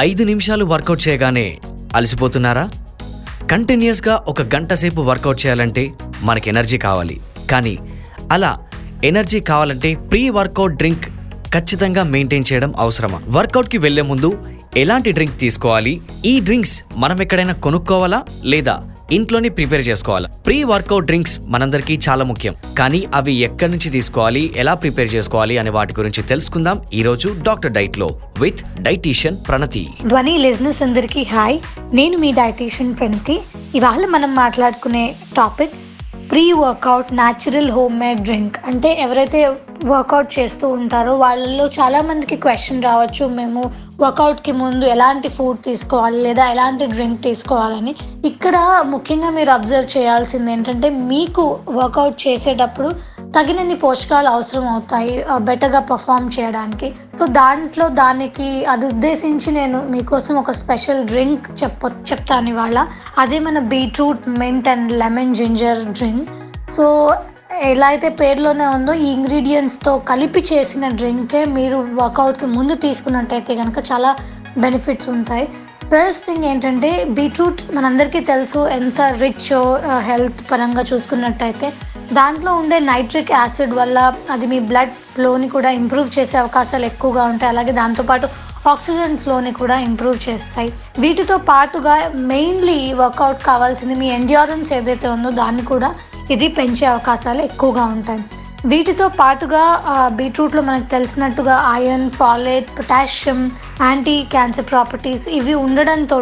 ఐదు నిమిషాలు వర్కౌట్ చేయగానే అలసిపోతున్నారా? కంటిన్యూస్గా ఒక గంట సేపు వర్కౌట్ చేయాలంటే మనకి ఎనర్జీ కావాలి. కానీ అలా ఎనర్జీ కావాలంటే ప్రీ వర్కౌట్ డ్రింక్ ఖచ్చితంగా మెయింటైన్ చేయడం అవసరమా? వర్కౌట్కి వెళ్ళే ముందు ఎలాంటి డ్రింక్ తీసుకోవాలి? ఈ డ్రింక్స్ మనం ఎక్కడైనా కొనుక్కోవాలా? లేదా ఇంట్లోనే ప్రిపేర్ చేసుకోవాలి. ప్రీ వర్కౌట్ డ్రింక్స్ మనందరికీ చాలా ముఖ్యం. కానీ అవి ఎక్కడి నుంచి తీసుకోవాలి ఎలా ప్రిపేర్ చేసుకోవాలి అనే వాటి గురించి తెలుసుకుందాం ఈ రోజు డాక్టర్ డైట్లో with dietitian Pranathi. Dhwani listeners అందరికీ హాయ్. నేను మీ డైటీషియన్ ప్రణతి. ఇవాళ మనం మాట్లాడుకునే topic pre workout natural homemade drink. అంటే ఎవరైతే వర్కౌట్ చేస్తూ ఉంటారో వాళ్ళలో చాలామందికి క్వశ్చన్ రావచ్చు మేము వర్కౌట్కి ముందు ఎలాంటి ఫుడ్ తీసుకోవాలి లేదా ఎలాంటి డ్రింక్ తీసుకోవాలని. ఇక్కడ ముఖ్యంగా మీరు అబ్జర్వ్ చేయాల్సింది ఏంటంటే మీకు వర్కౌట్ చేసేటప్పుడు తగినన్ని పోషకాలు అవసరం అవుతాయి బెటర్గా పర్ఫామ్ చేయడానికి. సో దాంట్లో దానికి అది ఉద్దేశించి నేను మీకోసం ఒక స్పెషల్ డ్రింక్ చెప్ప చెప్తాను ఇవాళ. అదే మన beetroot mint and lemon ginger drink so ఎలా అయితే పేరులోనే ఉందో ఈ ఇంగ్రీడియంట్స్తో కలిపి చేసిన డ్రింకే మీరు వర్కౌట్కి ముందు తీసుకున్నట్టయితే కనుక చాలా బెనిఫిట్స్ ఉంటాయి. ఫస్ట్ థింగ్ ఏంటంటే బీట్రూట్ మనందరికీ తెలుసు ఎంత రిచ్ హెల్త్ పరంగా చూసుకున్నట్టయితే దాంట్లో ఉండే నైట్రిక్ యాసిడ్ వల్ల అది మీ బ్లడ్ ఫ్లోని కూడా ఇంప్రూవ్ చేసే అవకాశాలు ఎక్కువగా ఉంటాయి. అలాగే దాంతోపాటు ఆక్సిజన్ ఫ్లోని కూడా ఇంప్రూవ్ చేస్తాయి. వీటితో పాటుగా మెయిన్లీ వర్కౌట్ కావాల్సింది మీ ఎండ్యూరెన్స్ ఏదైతే ఉందో దాన్ని కూడా ఇది పెంచే అవకాశాలు ఎక్కువగా ఉంటాయి. వీటితో పాటుగా బీట్రూట్లో మనకు తెలిసినట్టుగా iron folate potassium anti cancer properties ఇవి ఉండడంతో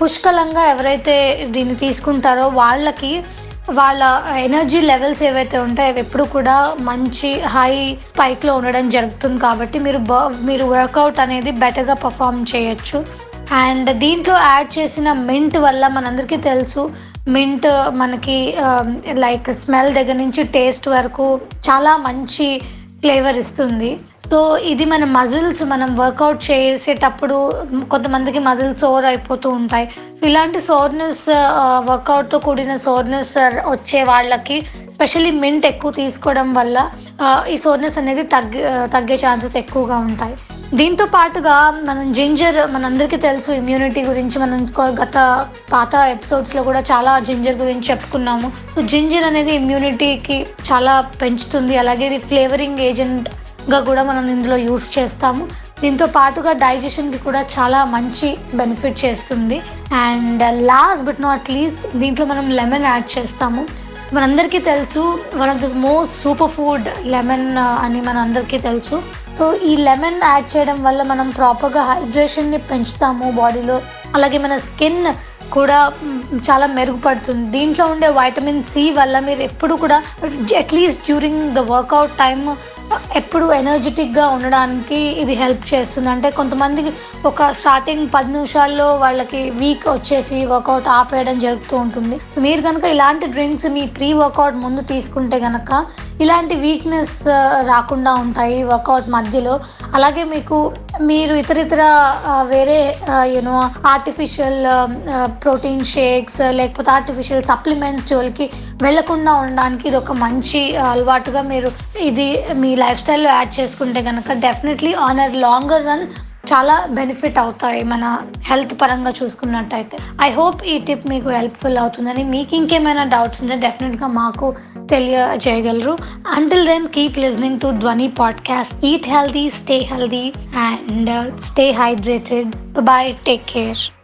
పుష్కలంగా ఎవరైతే దీన్ని తీసుకుంటారో వాళ్ళకి వాళ్ళ ఎనర్జీ లెవెల్స్ ఏవైతే ఉంటాయో అవి ఎప్పుడు కూడా మంచి హై స్పైక్లో ఉండడం జరుగుతుంది కాబట్టి మీరు బ మీరు వర్కౌట్ అనేది బెటర్గా పర్ఫామ్ చేయొచ్చు. అండ్ దీంట్లో యాడ్ చేసిన మింట్ వల్ల మనందరికీ తెలుసు. మింట్ మనకి um, లైక్ స్మెల్ దగ్గర నుంచి టేస్ట్ వరకు చాలా మంచి ఫ్లేవర్ ఇస్తుంది. సో ఇది మన మజిల్స్ మనం వర్కౌట్ చేసేటప్పుడు కొంతమందికి మజిల్స్ సోర్ అయిపోతూ ఉంటాయి. ఇలాంటి సోర్నెస్ వర్కౌట్తో uh, కూడిన సోర్నెస్ uh, వచ్చే వాళ్ళకి స్పెషల్లీ మింట్ ఎక్కువ తీసుకోవడం వల్ల uh, ఈ సోర్నెస్ అనేది తగ్గే తగ్గే ఛాన్సెస్ ఎక్కువగా ఉంటాయి. దీంతో పాటుగా మనం జింజర్ మనందరికీ తెలుసు ఇమ్యూనిటీ గురించి మనం గత పాత ఎపిసోడ్స్లో కూడా చాలా జింజర్ గురించి చెప్పుకున్నాము. సో జింజర్ అనేది ఇమ్యూనిటీకి చాలా పెంచుతుంది. అలాగే ఇది ఫ్లేవరింగ్ ఏజెంట్ గా కూడా మనం ఇందులో యూస్ చేస్తాము. దీంతో పాటుగా డైజెషన్కి కూడా చాలా మంచి బెనిఫిట్ చేస్తుంది. And last but not least దీంట్లో మనం లెమన్ యాడ్ చేస్తాము. మనందరికీ తెలుసు one of the most super food lemon అని మనందరికీ తెలుసు. సో ఈ లెమన్ యాడ్ చేయడం వల్ల మనం ప్రాపర్గా హైడ్రేషన్ని పెంచుతాము బాడీలో అలాగే మన స్కిన్ కూడా చాలా మెరుగుపడుతుంది. దీంట్లో ఉండే వైటమిన్ సి వల్ల మీరు ఎప్పుడు కూడా at least during the workout time ఎప్పుడు ఎనర్జెటిక్గా ఉండడానికి ఇది హెల్ప్ చేస్తుంది. అంటే కొంతమందికి ఒక స్టార్టింగ్ పది నిమిషాల్లో వాళ్ళకి వీక్ వచ్చేసి వర్కౌట్ ఆపేయడం జరుగుతూ ఉంటుంది. సో మీరు కనుక ఇలాంటి డ్రింక్స్ మీ ప్రీ వర్కౌట్ ముందు తీసుకుంటే కనుక ఇలాంటి వీక్నెస్ uh, రాకుండా ఉంటాయి వర్కౌట్ మధ్యలో. అలాగే మీకు మీరు ఇతర ఇతర uh, వేరే you know artificial protein shakes లేకపోతే ఆర్టిఫిషియల్ సప్లిమెంట్స్ జోలికి వెళ్ళకుండా ఉండడానికి ఇది ఒక మంచి uh, అలవాటుగా మీరు ఇది మీ లైఫ్ స్టైల్లో యాడ్ చేసుకుంటే కనుక definitely on our longer run చాలా బెనిఫిట్ అవుతాయి మన హెల్త్ పరంగా చూసుకున్నట్టయితే. ఐ హోప్ ఈ టిప్ మీకు హెల్ప్ఫుల్ అవుతుందని. మీకు ఇంకేమైనా డౌట్స్ ఉంటే డెఫినెట్గా మాకు తెలియజేయగలరు. Until then keep listening to Dhwani podcast eat healthy stay healthy and stay hydrated bye take care